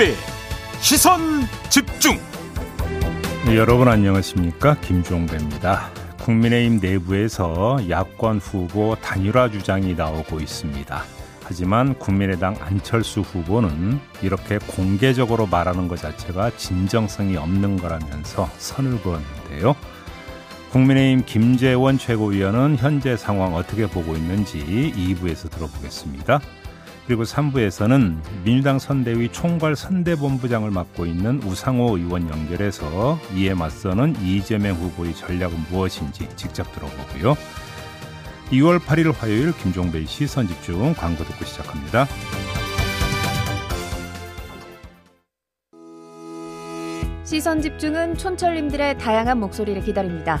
김종배 시선 집중. 네, 여러분 안녕하십니까? 김종배입니다. 국민의힘 내부에서 야권 후보 단일화 주장이 나오고 있습니다. 하지만 국민의당 안철수 후보는 이렇게 공개적으로 말하는 것 자체가 진정성이 없는 거라면서 선을 그었는데요. 국민의힘 김재원 최고위원은 현재 상황 어떻게 보고 있는지 2부에서 들어보겠습니다. 그리고 3부에서는 민주당 선대위 총괄 선대본부장을 맡고 있는 우상호 의원 연결해서 이에 맞서는 이재명 후보의 전략은 무엇인지 직접 들어보고요. 2월 8일 화요일 김종배의 시선 집중 광고 듣고 시작합니다. 시선 집중은 촌철님들의 다양한 목소리를 기다립니다.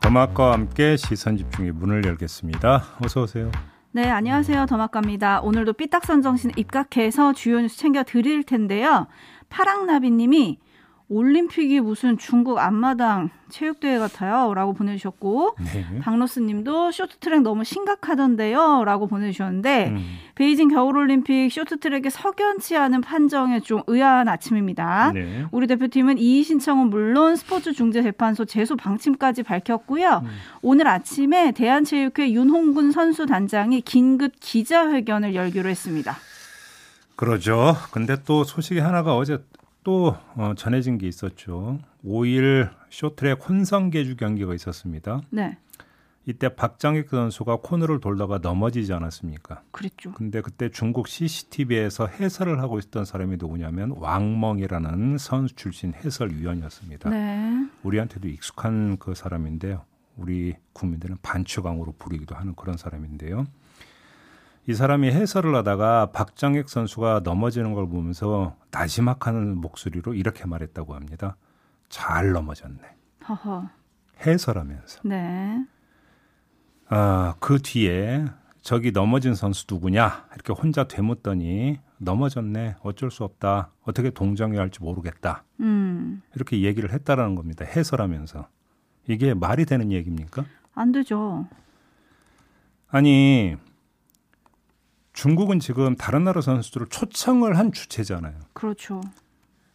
더마과 함께 시선 집중의 문을 열겠습니다. 어서 오세요. 네, 안녕하세요. 더마카입니다. 오늘도 삐딱선 정신 입각해서 주요 뉴스 챙겨 드릴 텐데요. 파랑나비님이 올림픽이 무슨 중국 앞마당 체육대회 같아요. 라고 보내주셨고, 네. 박로스님도 쇼트트랙 너무 심각하던데요. 라고 보내주셨는데, 음. 베이징 겨울올림픽 쇼트트랙의 석연치 않은 판정에 좀 의아한 아침입니다. 네. 우리 대표팀은 이의 신청은 물론 스포츠 중재재판소 제소 방침까지 밝혔고요. 음. 오늘 아침에 대한체육회 윤홍근 선수 단장이 긴급 기자회견을 열기로 했습니다. 그러죠. 근데 또 소식이 하나가 어제 또 어, 전해진 게 있었죠. 5일 쇼트랙 혼성 계주 경기가 있었습니다. 네. 이때 박장익 선수가 코너를 돌다가 넘어지지 않았습니까? 그랬죠. 근데 그때 중국 CCTV에서 해설을 하고 있었던 사람이 누구냐면 왕멍이라는 선수 출신 해설위원이었습니다. 네. 우리한테도 익숙한 그 사람인데요. 우리 국민들은 반추강으로 부르기도 하는 그런 사람인데요. 이 사람이 해설을 하다가 박정익 선수가 넘어지는 걸 보면서 나지막하는 목소리로 이렇게 말했다고 합니다. 잘 넘어졌네. 허허. 해설하면서. 네. 아, 그 뒤에 저기 넘어진 선수 누구냐? 이렇게 혼자 되묻더니 넘어졌네. 어쩔 수 없다. 어떻게 동정해야 할지 모르겠다. 음. 이렇게 얘기를 했다라는 겁니다. 해설하면서. 이게 말이 되는 얘기입니까? 안 되죠. 아니, 중국은 지금 다른 나라 선수들을 초청을 한 주체잖아요. 그렇죠.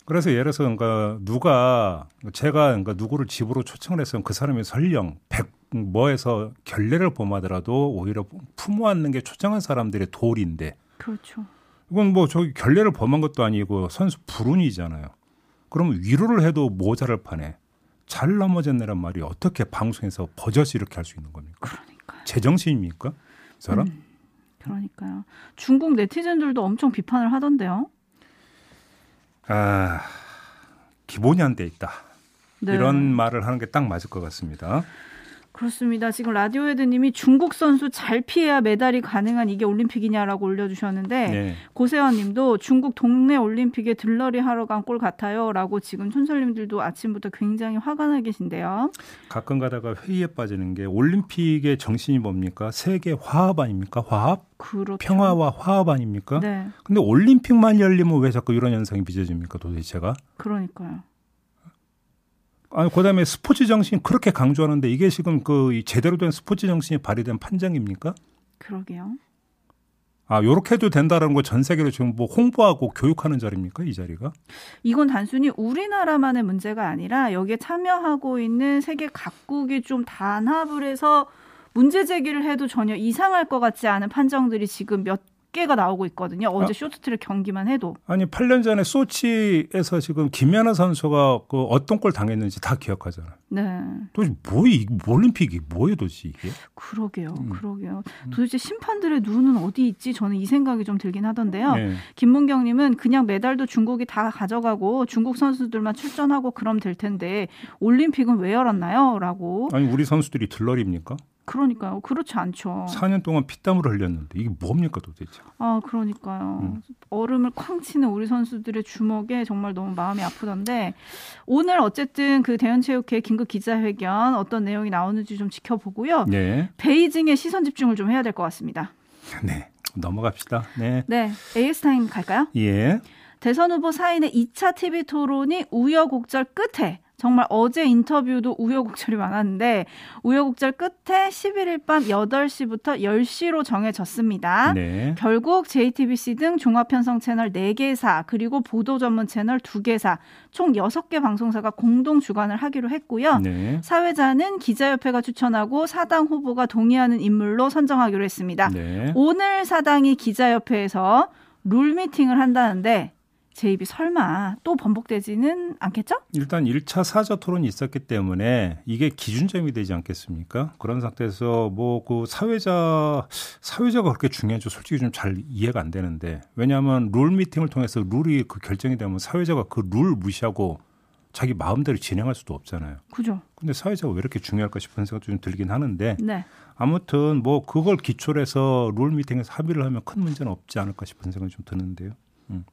그래서 예를 들어서 그러니까 누가 제가 그러니까 누구를 집으로 초청을 했으면 그 사람이 설령 백 뭐에서 결례를 범하더라도 오히려 품어안는 게 초청한 사람들의 도리인데. 그렇죠. 이건 뭐 저기 결례를 범한 것도 아니고 선수 불운이잖아요. 그러면 위로를 해도 모자를 파네. 잘 넘어졌네란 말이 어떻게 방송에서 버젓이 이렇게 할 수 있는 겁니까? 그러니까. 제정신입니까? 이 사람? 음. 그러니까요. 중국 네티즌들도 엄청 비판을 하던데요. 아, 기본이 안 돼 있다. 네. 이런 말을 하는 게 딱 맞을 것 같습니다. 그렇습니다. 지금 라디오헤드님이 중국 선수 잘 피해야 메달이 가능한 이게 올림픽이냐라고 올려주셨는데 네. 고세환님도 중국 동네 올림픽에 들러리 하러 간 꼴 같아요라고 지금 촌설님들도 아침부터 굉장히 화가 나 계신데요. 가끔 가다가 회의에 빠지는 게 올림픽의 정신이 뭡니까? 세계 화합 아닙니까? 화합? 그렇죠. 평화와 화합 아닙니까? 네. 근데 올림픽만 열리면 왜 자꾸 이런 현상이 빚어집니까? 도대체가? 그러니까요. 아니 그다음에 스포츠 정신 그렇게 강조하는데 이게 지금 그 제대로 된 스포츠 정신이 발휘된 판정입니까? 그러게요. 아, 요렇게 해도 된다라는 거 전 세계로 지금 뭐 홍보하고 교육하는 자리입니까? 이 자리가? 이건 단순히 우리나라만의 문제가 아니라 여기에 참여하고 있는 세계 각국이 좀 단합을 해서 문제 제기를 해도 전혀 이상할 것 같지 않은 판정들이 지금 몇 개가 나오고 있거든요. 어제 아, 쇼트트랙 경기만 해도. 아니 8년 전에 소치에서 지금 김연아 선수가 그 어떤 걸 당했는지 다 기억하잖아. 네. 도대체 뭐이 올림픽이 뭐예요, 도대체 이게? 그러게요, 음. 그러게요. 도대체 심판들의 눈은 어디 있지? 저는 이 생각이 좀 들긴 하던데요. 네. 김문경 님은 그냥 메달도 중국이 다 가져가고 중국 선수들만 출전하고 그럼 될 텐데 올림픽은 왜 열었나요?라고. 아니 우리 선수들이 들러리입니까? 그러니까요. 그렇지 않죠. 4년 동안 피땀을 흘렸는데 이게 뭡니까 도대체? 아, 그러니까요. 음. 얼음을 쾅 치는 우리 선수들의 주먹에 정말 너무 마음이 아프던데 오늘 어쨌든 그 대현체육회 긴급 기자회견 어떤 내용이 나오는지 좀 지켜보고요. 네. 베이징에 시선 집중을 좀 해야 될 것 같습니다. 네. 넘어갑시다. 네. 네. AS 타임 갈까요? 예. 대선 후보 사인의 2차 TV 토론이 우여곡절 끝에 정말 어제 인터뷰도 우여곡절이 많았는데 우여곡절 끝에 11일 밤 8시부터 10시로 정해졌습니다. 네. 결국 JTBC 등 종합편성 채널 4개사 그리고 보도 전문 채널 2개사 총 6개 방송사가 공동 주관을 하기로 했고요. 네. 사회자는 기자협회가 추천하고 사당 후보가 동의하는 인물로 선정하기로 했습니다. 네. 오늘 사당이 기자협회에서 룰 미팅을 한다는데 제 입이 설마 또 번복되지는 않겠죠? 일단 1차 사저 토론이 있었기 때문에 이게 기준점이 되지 않겠습니까? 그런 상태에서 뭐 그 사회자 사회자가 그렇게 중요한지 솔직히 좀 잘 이해가 안 되는데 왜냐하면 룰 미팅을 통해서 룰이 그 결정이 되면 사회자가 그 룰 무시하고 자기 마음대로 진행할 수도 없잖아요. 그죠. 근데 사회자가 왜 이렇게 중요할까 싶은 생각도 좀 들긴 하는데 네. 아무튼 뭐 그걸 기초로 해서 룰 미팅에서 합의를 하면 큰 문제는 없지 않을까 싶은 생각이 좀 드는데요.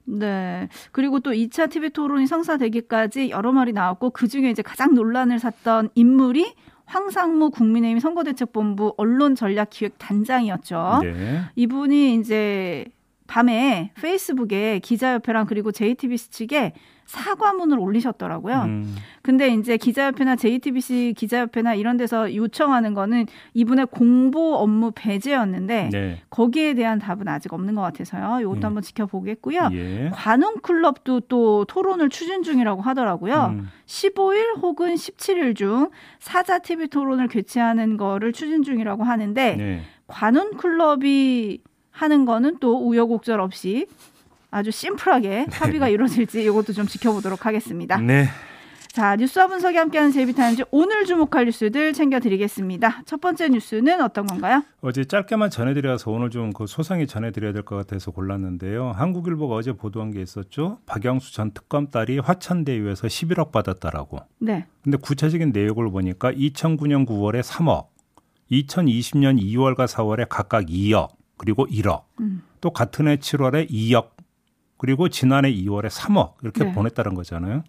네. 그리고 또 2차 TV 토론이 성사되기까지 여러 말이 나왔고 그 중에 이제 가장 논란을 샀던 인물이 황상무 국민의힘 선거대책본부 언론전략기획단장이었죠. 네. 이분이 이제 밤에 페이스북에 기자협회랑 그리고 JTBC 측에 사과문을 올리셨더라고요. 음. 근데 이제 기자협회나 JTBC 기자협회나 이런 데서 요청하는 거는 이분의 공보 업무 배제였는데 네. 거기에 대한 답은 아직 없는 것 같아서요. 이것도 예. 한번 지켜보겠고요. 예. 관훈 클럽도 또 토론을 추진 중이라고 하더라고요. 음. 15일 혹은 17일 중 사자 TV 토론을 개최하는 거를 추진 중이라고 하는데 네. 관훈 클럽이 하는 거는 또 우여곡절 없이 아주 심플하게 네. 합의가 이루어질지 이것도 좀 지켜보도록 하겠습니다. 네. 자, 뉴스와 분석이 함께하는 제이비타임즈 오늘 주목할 뉴스들 챙겨드리겠습니다. 첫 번째 뉴스는 어떤 건가요? 어제 짧게만 전해드려서 오늘 좀 그 소상히 전해드려야 될 것 같아서 골랐는데요. 한국일보가 어제 보도한 게 있었죠. 박영수 전 특검 딸이 화천대유에서 11억 받았다라고. 네. 근데 구체적인 내용을 보니까 2009년 9월에 3억, 2020년 2월과 4월에 각각 2억, 그리고 1억, 음. 또 같은 해 7월에 2억 그리고 지난해 2월에 3억 이렇게 네. 보냈다는 거잖아요.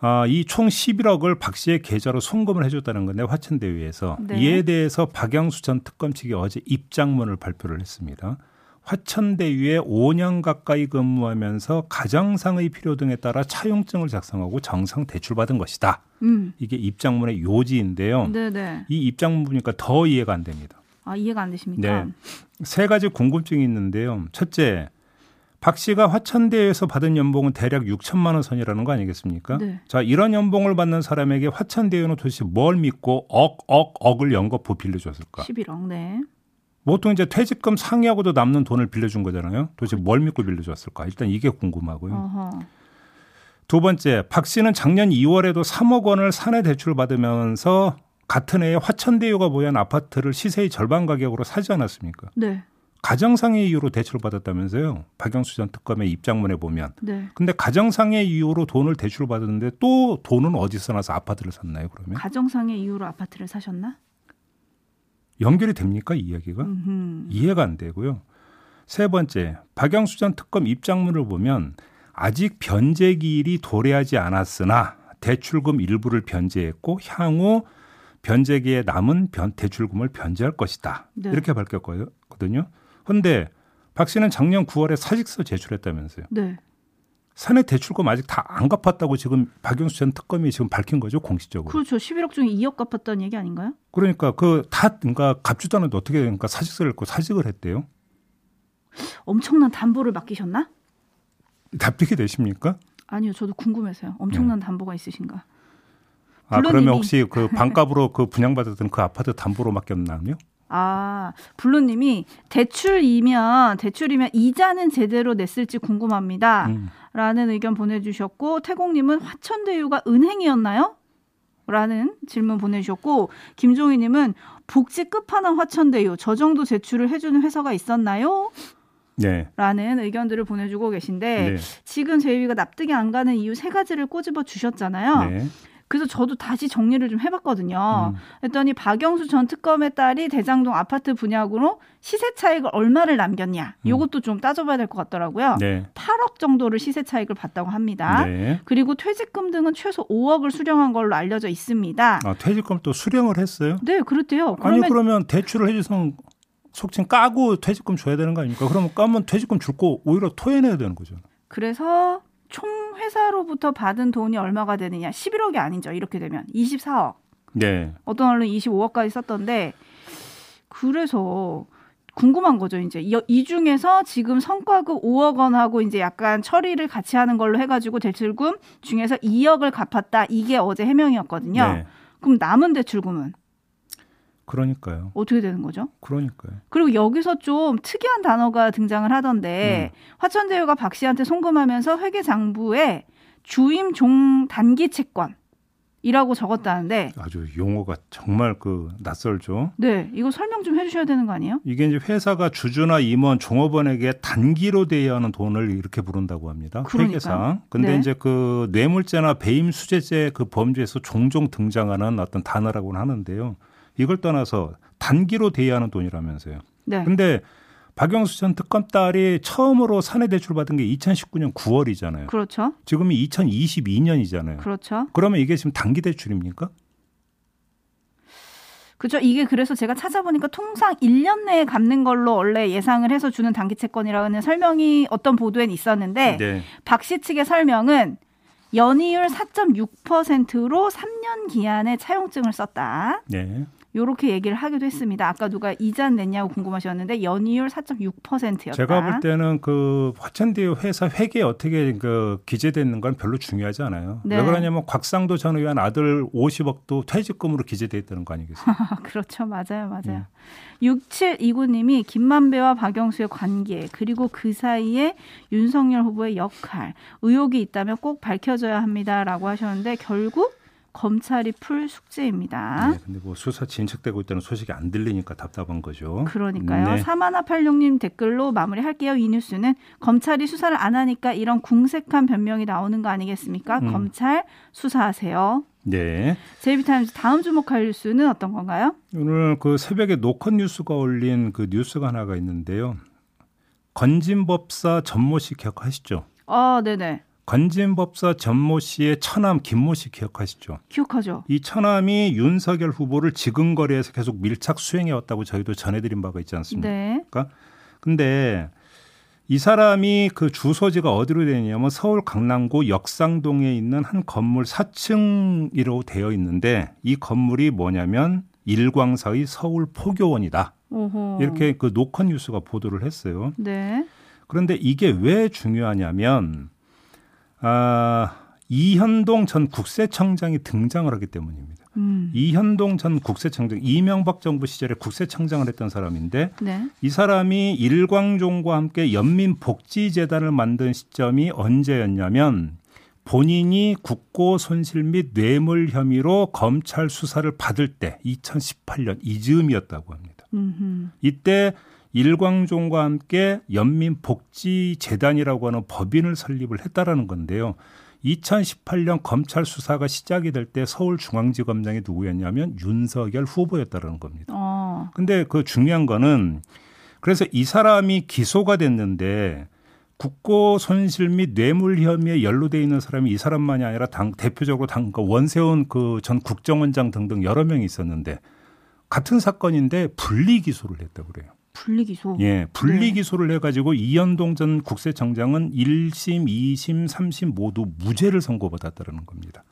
아, 이 총 11억을 박 씨의 계좌로 송금을 해줬다는 건데 화천대유에서 네. 이에 대해서 박영수 전 특검 측이 어제 입장문을 발표를 했습니다. 화천대유에 5년 가까이 근무하면서 가정상의 필요 등에 따라 차용증을 작성하고 정상 대출받은 것이다. 음. 이게 입장문의 요지인데요. 네네. 네. 이 입장문 보니까 더 이해가 안 됩니다. 아 이해가 안 되십니까? 네. 세 가지 궁금증이 있는데요. 첫째, 박 씨가 화천대에서 받은 연봉은 대략 6천만 원 선이라는 거 아니겠습니까? 네. 자, 이런 연봉을 받는 사람에게 화천대유는 도대체 뭘 믿고 억, 억, 억을 연거푸 빌려줬을까? 11억, 네. 보통 이제 퇴직금 상회하고도 남는 돈을 빌려준 거잖아요. 도대체 뭘 믿고 빌려줬을까? 일단 이게 궁금하고요. 어허. 두 번째, 박 씨는 작년 2월에도 3억 원을 사내 대출 받으면서 같은 해에 화천대유가 보유한 아파트를 시세의 절반 가격으로 사지 않았습니까? 네. 가정상의 이유로 대출을 받았다면서요. 박영수 전 특검의 입장문에 보면. 네. 근데 가정상의 이유로 돈을 대출을 받았는데 또 돈은 어디서 나서 아파트를 샀나요, 그러면? 가정상의 이유로 아파트를 사셨나? 연결이 됩니까, 이 이야기가? 음흠. 이해가 안 되고요. 세 번째, 박영수 전 특검 입장문을 보면 아직 변제 기일이 도래하지 않았으나 대출금 일부를 변제했고 향후 변제기에 남은 변, 대출금을 변제할 것이다. 네. 이렇게 밝혔거든요. 근데 박 씨는 작년 9월에 사직서 제출했다면서요. 네. 사내 대출금 아직 다 안 갚았다고 지금 박영수 전 특검이 지금 밝힌 거죠 공식적으로. 그렇죠. 11억 중에 2억 갚았다는 얘기 아닌가요? 그러니까 그 다 그러니까 갚지도 않는데 어떻게 그러니까 사직서를 읽고 사직을 했대요. 엄청난 담보를 맡기셨나? 납득이 되십니까? 아니요, 저도 궁금해서요. 엄청난 네. 담보가 있으신가? 아 그러면 혹시 그 반값으로 그 분양받았던 그 아파트 담보로 맡겼나요? 아, 블루님이 대출이면 대출이면 이자는 제대로 냈을지 궁금합니다. 음. 라는 의견 보내주셨고 태공님은 화천대유가 은행이었나요? 라는 질문 보내주셨고 김종희님은 복지 끝판왕 화천대유 저 정도 제출을 해주는 회사가 있었나요? 네. 라는 의견들을 보내주고 계신데 네. 지금 제이비가 납득이 안 가는 이유 세 가지를 꼬집어 주셨잖아요. 네. 그래서 저도 다시 정리를 좀 해봤거든요. 음. 했더니 박영수 전 특검의 딸이 대장동 아파트 분양으로 시세 차익을 얼마를 남겼냐. 음. 요것도 좀 따져봐야 될 것 같더라고요. 네. 8억 정도를 시세 차익을 봤다고 합니다. 네. 그리고 퇴직금 등은 최소 5억을 수령한 걸로 알려져 있습니다. 아, 퇴직금 또 수령을 했어요? 네, 그렇대요. 그러면... 아니 그러면 대출을 해줘서 속칭 까고 퇴직금 줘야 되는 거 아닙니까? 그러면 까면 퇴직금 줄 거 오히려 토해내야 되는 거죠. 그래서 총 회사로부터 받은 돈이 얼마가 되느냐? 11억이 아니죠. 이렇게 되면 24억. 네. 어떤 언론 25억까지 썼던데 그래서 궁금한 거죠. 이제 이, 중에서 지금 성과급 5억 원하고 이제 약간 처리를 같이 하는 걸로 해가지고 대출금 중에서 2억을 갚았다. 이게 어제 해명이었거든요. 네. 그럼 남은 대출금은 그러니까요. 어떻게 되는 거죠? 그러니까요. 그리고 여기서 좀 특이한 단어가 등장을 하던데 음. 화천대유가 박 씨한테 송금하면서 회계장부에 주임 종 단기 채권 이라고 적었다는데 아주 용어가 정말 그 낯설죠. 네, 이거 설명 좀 해주셔야 되는 거 아니에요? 이게 이제 회사가 주주나 임원, 종업원에게 단기로 대여하는 야 돈을 이렇게 부른다고 합니다. 그러니까. 회계상. 근데 네. 이제 그 뇌물죄나 배임 수재죄 그 범죄에서 종종 등장하는 어떤 단어라고는 하는데요. 이걸 떠나서 단기로 대여하는 돈이라면서요. 네. 근데 박영수 전 특검 딸이 처음으로 사내 대출 받은 게 2019년 9월이잖아요. 그렇죠. 지금이 2022년이잖아요. 그렇죠. 그러면 이게 지금 단기 대출입니까? 그렇죠. 이게 그래서 제가 찾아보니까 통상 1년 내에 갚는 걸로 원래 예상을 해서 주는 단기 채권이라는 설명이 어떤 보도엔 있었는데 네. 박씨 측의 설명은 연이율 4.6%로 3년 기한의 차용증을 썼다. 네. 요렇게 얘기를 하기도 했습니다. 아까 누가 이자 냈냐고 궁금하셨는데 연이율 4.6%였다. 제가 볼 때는 그 화천대유 회사 회계 어떻게 그 기재되는 건 별로 중요하지 않아요. 네. 왜 그러냐면 곽상도 전 의원 아들 50억도 퇴직금으로 기재돼 있다는 거 아니겠습니까? 그렇죠. 맞아요. 맞아요. 네. 6729님이 김만배와 박영수의 관계 그리고 그 사이에 윤석열 후보의 역할 의혹이 있다면 꼭 밝혀져야 합니다라고 하셨는데 결국 검찰이 풀 숙제입니다. 네, 근데 뭐 수사 진척되고 있다는 소식이 안 들리니까 답답한 거죠. 그러니까요. 네. 사마나86님 댓글로 마무리할게요. 이 뉴스는 검찰이 수사를 안 하니까 이런 궁색한 변명이 나오는 거 아니겠습니까? 음. 검찰 수사하세요. 네. JB타임즈 다음 주목할 뉴스는 어떤 건가요? 오늘 그 새벽에 노컷 뉴스가 올린 그 뉴스가 하나가 있는데요. 건진법사 전모 씨 기억하시죠? 아, 네네. 건진법사 전모 씨의 처남 김모 씨 기억하시죠? 기억하죠. 이 처남이 윤석열 후보를 지근거리에서 계속 밀착 수행해 왔다고 저희도 전해드린 바가 있지 않습니까? 네. 그러니까 근데 이 사람이 그 주소지가 어디로 되냐면 서울 강남구 역삼동에 있는 한 건물 4층이로 되어 있는데 이 건물이 뭐냐면 일광사의 서울 포교원이다. 오호. 이렇게 그 노컷 뉴스가 보도를 했어요. 네. 그런데 이게 왜 중요하냐면 아, 이현동 전 국세청장이 등장을 하기 때문입니다. 음. 이현동 전 국세청장 이명박 정부 시절에 국세청장을 했던 사람인데 네. 이 사람이 일광종과 함께 연민복지재단을 만든 시점이 언제였냐면 본인이 국고 손실 및 뇌물 혐의로 검찰 수사를 받을 때 2018년 이즈음이었다고 합니다. 음흠. 이때 일광종과 함께 연민복지재단이라고 하는 법인을 설립을 했다라는 건데요. 2018년 검찰 수사가 시작이 될 때 서울중앙지검장이 누구였냐면 윤석열 후보였다라는 겁니다. 어. 근데 그 중요한 거는 그래서 이 사람이 기소가 됐는데 국고 손실 및 뇌물 혐의에 연루돼 있는 사람이 이 사람만이 아니라 당 대표적으로 당그 원세훈 그 전 국정원장 등등 여러 명이 있었는데 같은 사건인데 분리 기소를 했다고 그래요. 분리기소. 예, 분리기소를 네. 해가지고 이현동 전 국세청장은 1심, 2심, 3심 모두 무죄를 선고받았다는 겁니다.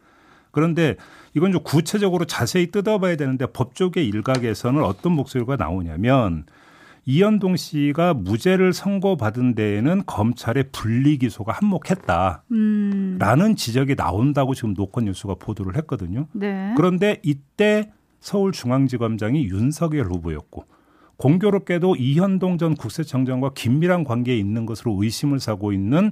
그런데 이건 좀 구체적으로 자세히 뜯어봐야 되는데 법조계 일각에서는 어떤 목소리가 나오냐면 이현동 씨가 무죄를 선고받은 데에는 검찰의 분리기소가 한몫했다라는 음. 지적이 나온다고 지금 노컷 뉴스가 보도를 했거든요. 네. 그런데 이때 서울중앙지검장이 윤석열 후보였고 공교롭게도 이현동 전 국세청장과 긴밀한 관계에 있는 것으로 의심을 사고 있는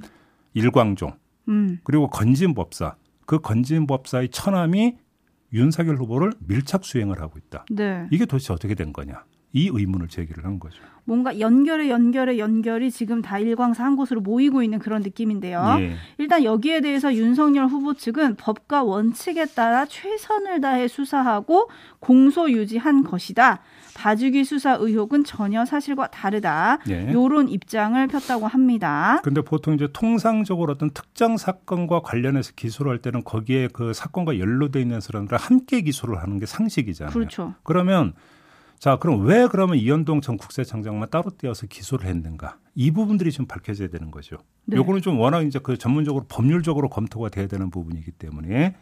일광종 음. 그리고 건진 법사 그 건진 법사의 처남이 윤석열 후보를 밀착 수행을 하고 있다. 네. 이게 도대체 어떻게 된 거냐? 이 의문을 제기를 한 거죠. 뭔가 연결에 연결에 연결이 지금 다 일광사 한 곳으로 모이고 있는 그런 느낌인데요. 예. 일단 여기에 대해서 윤석열 후보 측은 법과 원칙에 따라 최선을 다해 수사하고 공소 유지한 것이다. 봐주기 수사 의혹은 전혀 사실과 다르다. 예. 요런 입장을 폈다고 합니다. 근데 보통 이제 통상적으로 어떤 특정 사건과 관련해서 기소를 할 때는 거기에 그 사건과 연루돼 있는 사람들을 함께 기소를 하는 게 상식이잖아요. 그렇죠. 그러면 자, 그럼 왜 그러면 이현동 전 국세청장만 따로 떼어서 기소를 했는가? 이 부분들이 좀 밝혀져야 되는 거죠. 네. 요거는 좀 워낙 이제 그 전문적으로 법률적으로 검토가 돼야 되는 부분이기 때문에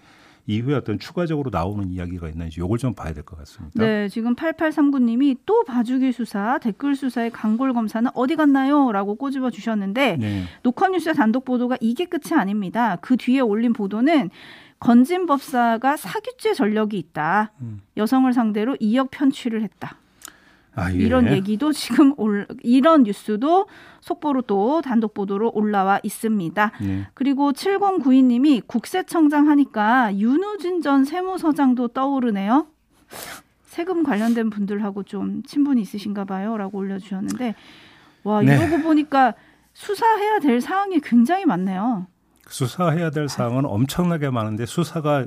이후에 어떤 추가적으로 나오는 이야기가 있는지 요걸 좀 봐야 될 것 같습니다. 네, 지금 8839님이 또 봐주기 수사, 댓글 수사의 강골 검사는 어디 갔나요? 라고 꼬집어 주셨는데 네. 녹화뉴스 단독 보도가 이게 끝이 아닙니다. 그 뒤에 올린 보도는 건진 법사가 사규죄 전력이 있다. 음. 여성을 상대로 2억 편취를 했다. 아, 예. 이런 얘기도 지금 올, 이런 뉴스도 속보로 또 단독 보도로 올라와 있습니다. 네. 그리고 7092님이 국세청장 하니까 윤우진 전 세무서장도 떠오르네요. 세금 관련된 분들하고 좀 친분이 있으신가 봐요 라고 올려주셨는데 와 네. 이러고 보니까 수사해야 될 사항이 굉장히 많네요. 수사해야 될 사항은 엄청나게 많은데 수사가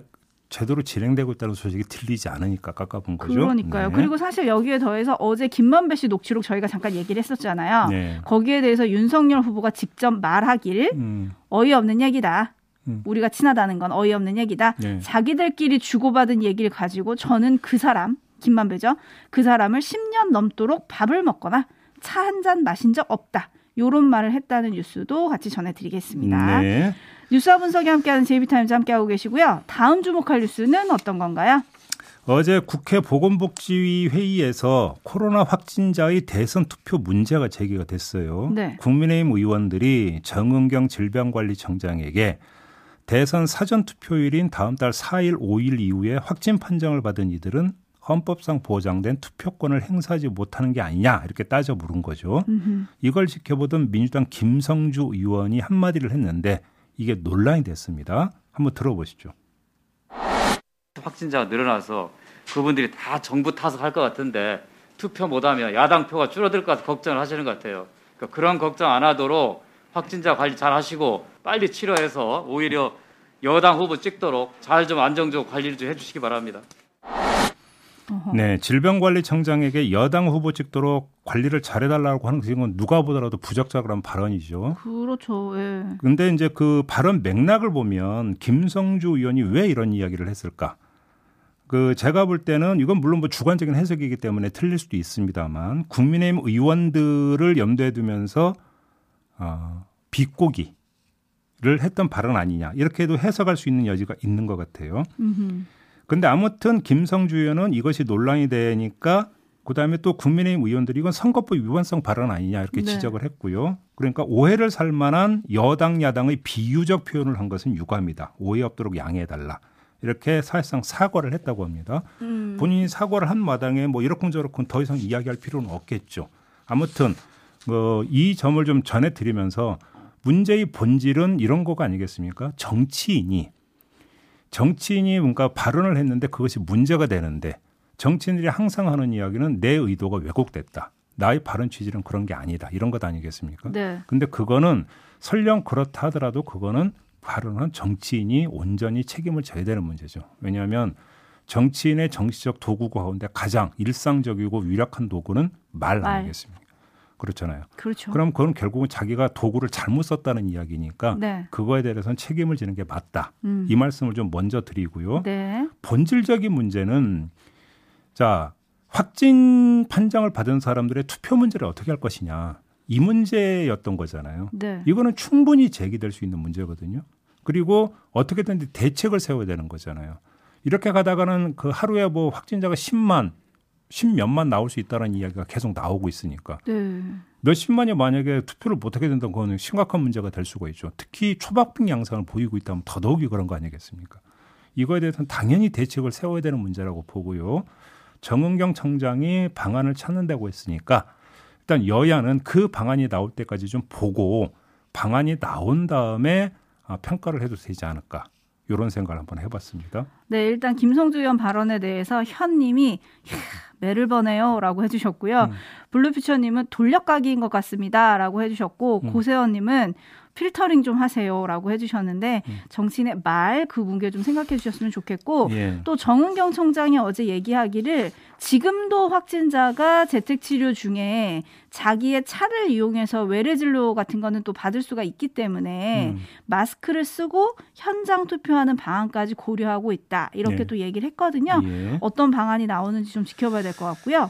제대로 진행되고 있다는 소식이 들리지 않으니까 깎아본 거죠. 그러니까요. 네. 그리고 사실 여기에 더해서 어제 김만배 씨 녹취록 저희가 잠깐 얘기를 했었잖아요. 네. 거기에 대해서 윤석열 후보가 직접 말하길 음. 어이없는 얘기다. 음. 우리가 친하다는 건 어이없는 얘기다. 네. 자기들끼리 주고받은 얘기를 가지고 저는 그 사람 김만배죠. 그 사람을 10년 넘도록 밥을 먹거나 차 한 잔 마신 적 없다. 요런 말을 했다는 뉴스도 같이 전해드리겠습니다. 네. 뉴스와 분석이 함께하는 제이비타임즈 함께하고 계시고요. 다음 주목할 뉴스는 어떤 건가요? 어제 국회 보건복지위 회의에서 코로나 확진자의 대선 투표 문제가 제기가 됐어요. 네. 국민의힘 의원들이 정은경 질병관리청장에게 대선 사전 투표일인 다음 달 4일, 5일 이후에 확진 판정을 받은 이들은 헌법상 보장된 투표권을 행사하지 못하는 게 아니냐 이렇게 따져 물은 거죠. 음흠. 이걸 지켜보던 민주당 김성주 의원이 한마디를 했는데 이게 논란이 됐습니다. 한번 들어보시죠. 확진자가 늘어나서 그분들이 다 정부 탓을 것 같은데 투표 못하면 야당 표가 줄어들 것 같아 걱정을 하시는 것 같아요. 그러니까 그런 걱정 안 하도록 확진자 관리 잘 하시고 빨리 치료해서 오히려 여당 후보 찍도록 잘 좀 안정적으로 관리를 좀 해주시기 바랍니다. 네, 질병관리청장에게 여당 후보 찍도록 관리를 잘해달라고 하는 그건 누가 보더라도 부적절한 발언이죠. 그렇죠. 예. 근데 이제 그 발언 맥락을 보면 김성주 의원이 왜 이런 이야기를 했을까? 그 제가 볼 때는 이건 물론 뭐 주관적인 해석이기 때문에 틀릴 수도 있습니다만 국민의힘 의원들을 염두에 두면서 어, 비꼬기를 했던 발언 아니냐 이렇게도 해석할 수 있는 여지가 있는 것 같아요. 음흠. 근데 아무튼 김성주 의원은 이것이 논란이 되니까 그다음에 또 국민의힘 의원들이 이건 선거법 위반성 발언 아니냐 이렇게 네. 지적을 했고요. 그러니까 오해를 살 만한 여당 야당의 비유적 표현을 한 것은 유감이다. 오해 없도록 양해해 달라. 이렇게 사실상 사과를 했다고 합니다. 음. 본인이 사과를 한 마당에 뭐 이렇쿵저렇쿵 더 이상 이야기할 필요는 없겠죠. 아무튼 어, 이 점을 좀 전해드리면서 문제의 본질은 이런 거가 아니겠습니까? 정치인이 정치인이 뭔가 발언을 했는데 그것이 문제가 되는데 정치인들이 항상 하는 이야기는 내 의도가 왜곡됐다. 나의 발언 취지는 그런 게 아니다. 이런 것 아니겠습니까? 네. 근데 그거는 설령 그렇다 하더라도 그거는 발언한 정치인이 온전히 책임을 져야 되는 문제죠. 왜냐하면 정치인의 정치적 도구 가운데 가장 일상적이고 위력한 도구는 말, 말. 아니겠습니까? 그렇잖아요. 그렇죠. 그럼 그건 결국은 자기가 도구를 잘못 썼다는 이야기니까 네. 그거에 대해서는 책임을 지는 게 맞다. 음. 이 말씀을 좀 먼저 드리고요. 네. 본질적인 문제는 자 확진 판정을 받은 사람들의 투표 문제를 어떻게 할 것이냐 이 문제였던 거잖아요. 네. 이거는 충분히 제기될 수 있는 문제거든요. 그리고 어떻게든 대책을 세워야 되는 거잖아요. 이렇게 가다가는 그 하루에 뭐 확진자가 10만 십몇만 나올 수 있다는 이야기가 계속 나오고 있으니까 네. 몇십만이 만약에 투표를 못하게 된다면 그거는 심각한 문제가 될 수가 있죠. 특히 초박빙 양상을 보이고 있다면 더더욱이 그런 거 아니겠습니까? 이거에 대해서는 당연히 대책을 세워야 되는 문제라고 보고요. 정은경 청장이 방안을 찾는다고 했으니까 일단 여야는 그 방안이 나올 때까지 좀 보고 방안이 나온 다음에 아, 평가를 해도 되지 않을까. 이런 생각을 한번 해봤습니다. 네, 일단 김성주 의원 발언에 대해서 현님이 매를 버네요라고 해주셨고요. 음. 블루피처님은 돌려가기인 것 같습니다라고 해주셨고 음. 고세원님은 필터링 좀 하세요라고 해주셨는데 음. 정치인의 말 그 문제 좀 생각해 주셨으면 좋겠고 예. 또 정은경 청장이 어제 얘기하기를 지금도 확진자가 재택 치료 중에 자기의 차를 이용해서 외래 진료 같은 거는 또 받을 수가 있기 때문에 음. 마스크를 쓰고 현장 투표하는 방안까지 고려하고 있다 이렇게 예. 또 얘기를 했거든요. 예. 어떤 방안이 나오는지 좀 지켜봐야 될 것 같고요.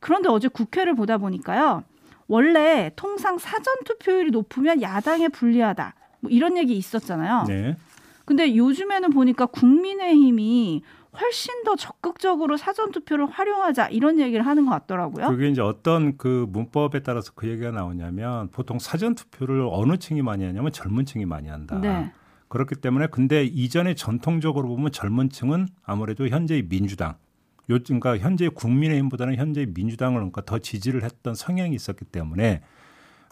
그런데 어제 국회를 보다 보니까요. 원래 통상 사전 투표율이 높으면 야당에 불리하다. 뭐 이런 얘기 있었잖아요. 네. 근데 요즘에는 보니까 국민의힘이 훨씬 더 적극적으로 사전 투표를 활용하자 이런 얘기를 하는 것 같더라고요. 그게 이제 어떤 그 문법에 따라서 그 얘기가 나오냐면 보통 사전 투표를 어느 층이 많이 하냐면 젊은 층이 많이 한다. 네. 그렇기 때문에 근데 이전에 전통적으로 보면 젊은 층은 아무래도 현재의 민주당 요즘 그러니까 현재 국민의힘보다는 현재 민주당을 그러니까 더 지지를 했던 성향이 있었기 때문에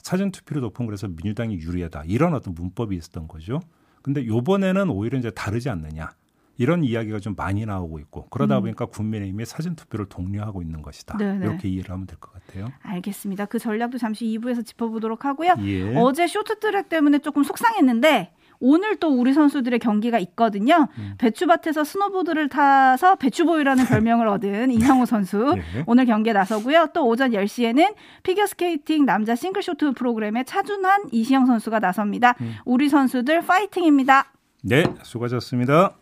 사전 투표로 높은 그래서 민주당이 유리하다 이런 어떤 문법이 있었던 거죠. 근데 요번에는 오히려 이제 다르지 않느냐. 이런 이야기가 좀 많이 나오고 있고 그러다 음. 보니까 국민의힘이 사전 투표를 독려하고 있는 것이다. 네네. 이렇게 이해를 하면 될 것 같아요. 알겠습니다. 그 전략도 잠시 2부에서 짚어보도록 하고요. 예. 어제 쇼트트랙 때문에 조금 속상했는데 오늘 또 우리 선수들의 경기가 있거든요. 음. 배추밭에서 스노보드를 타서 배추보이라는 별명을 얻은 이상호 선수 네. 오늘 경기에 나서고요. 또 오전 10시에는 피겨스케이팅 남자 싱글쇼트 프로그램에 차준환, 이시형 선수가 나섭니다. 음. 우리 선수들 파이팅입니다. 네, 수고하셨습니다.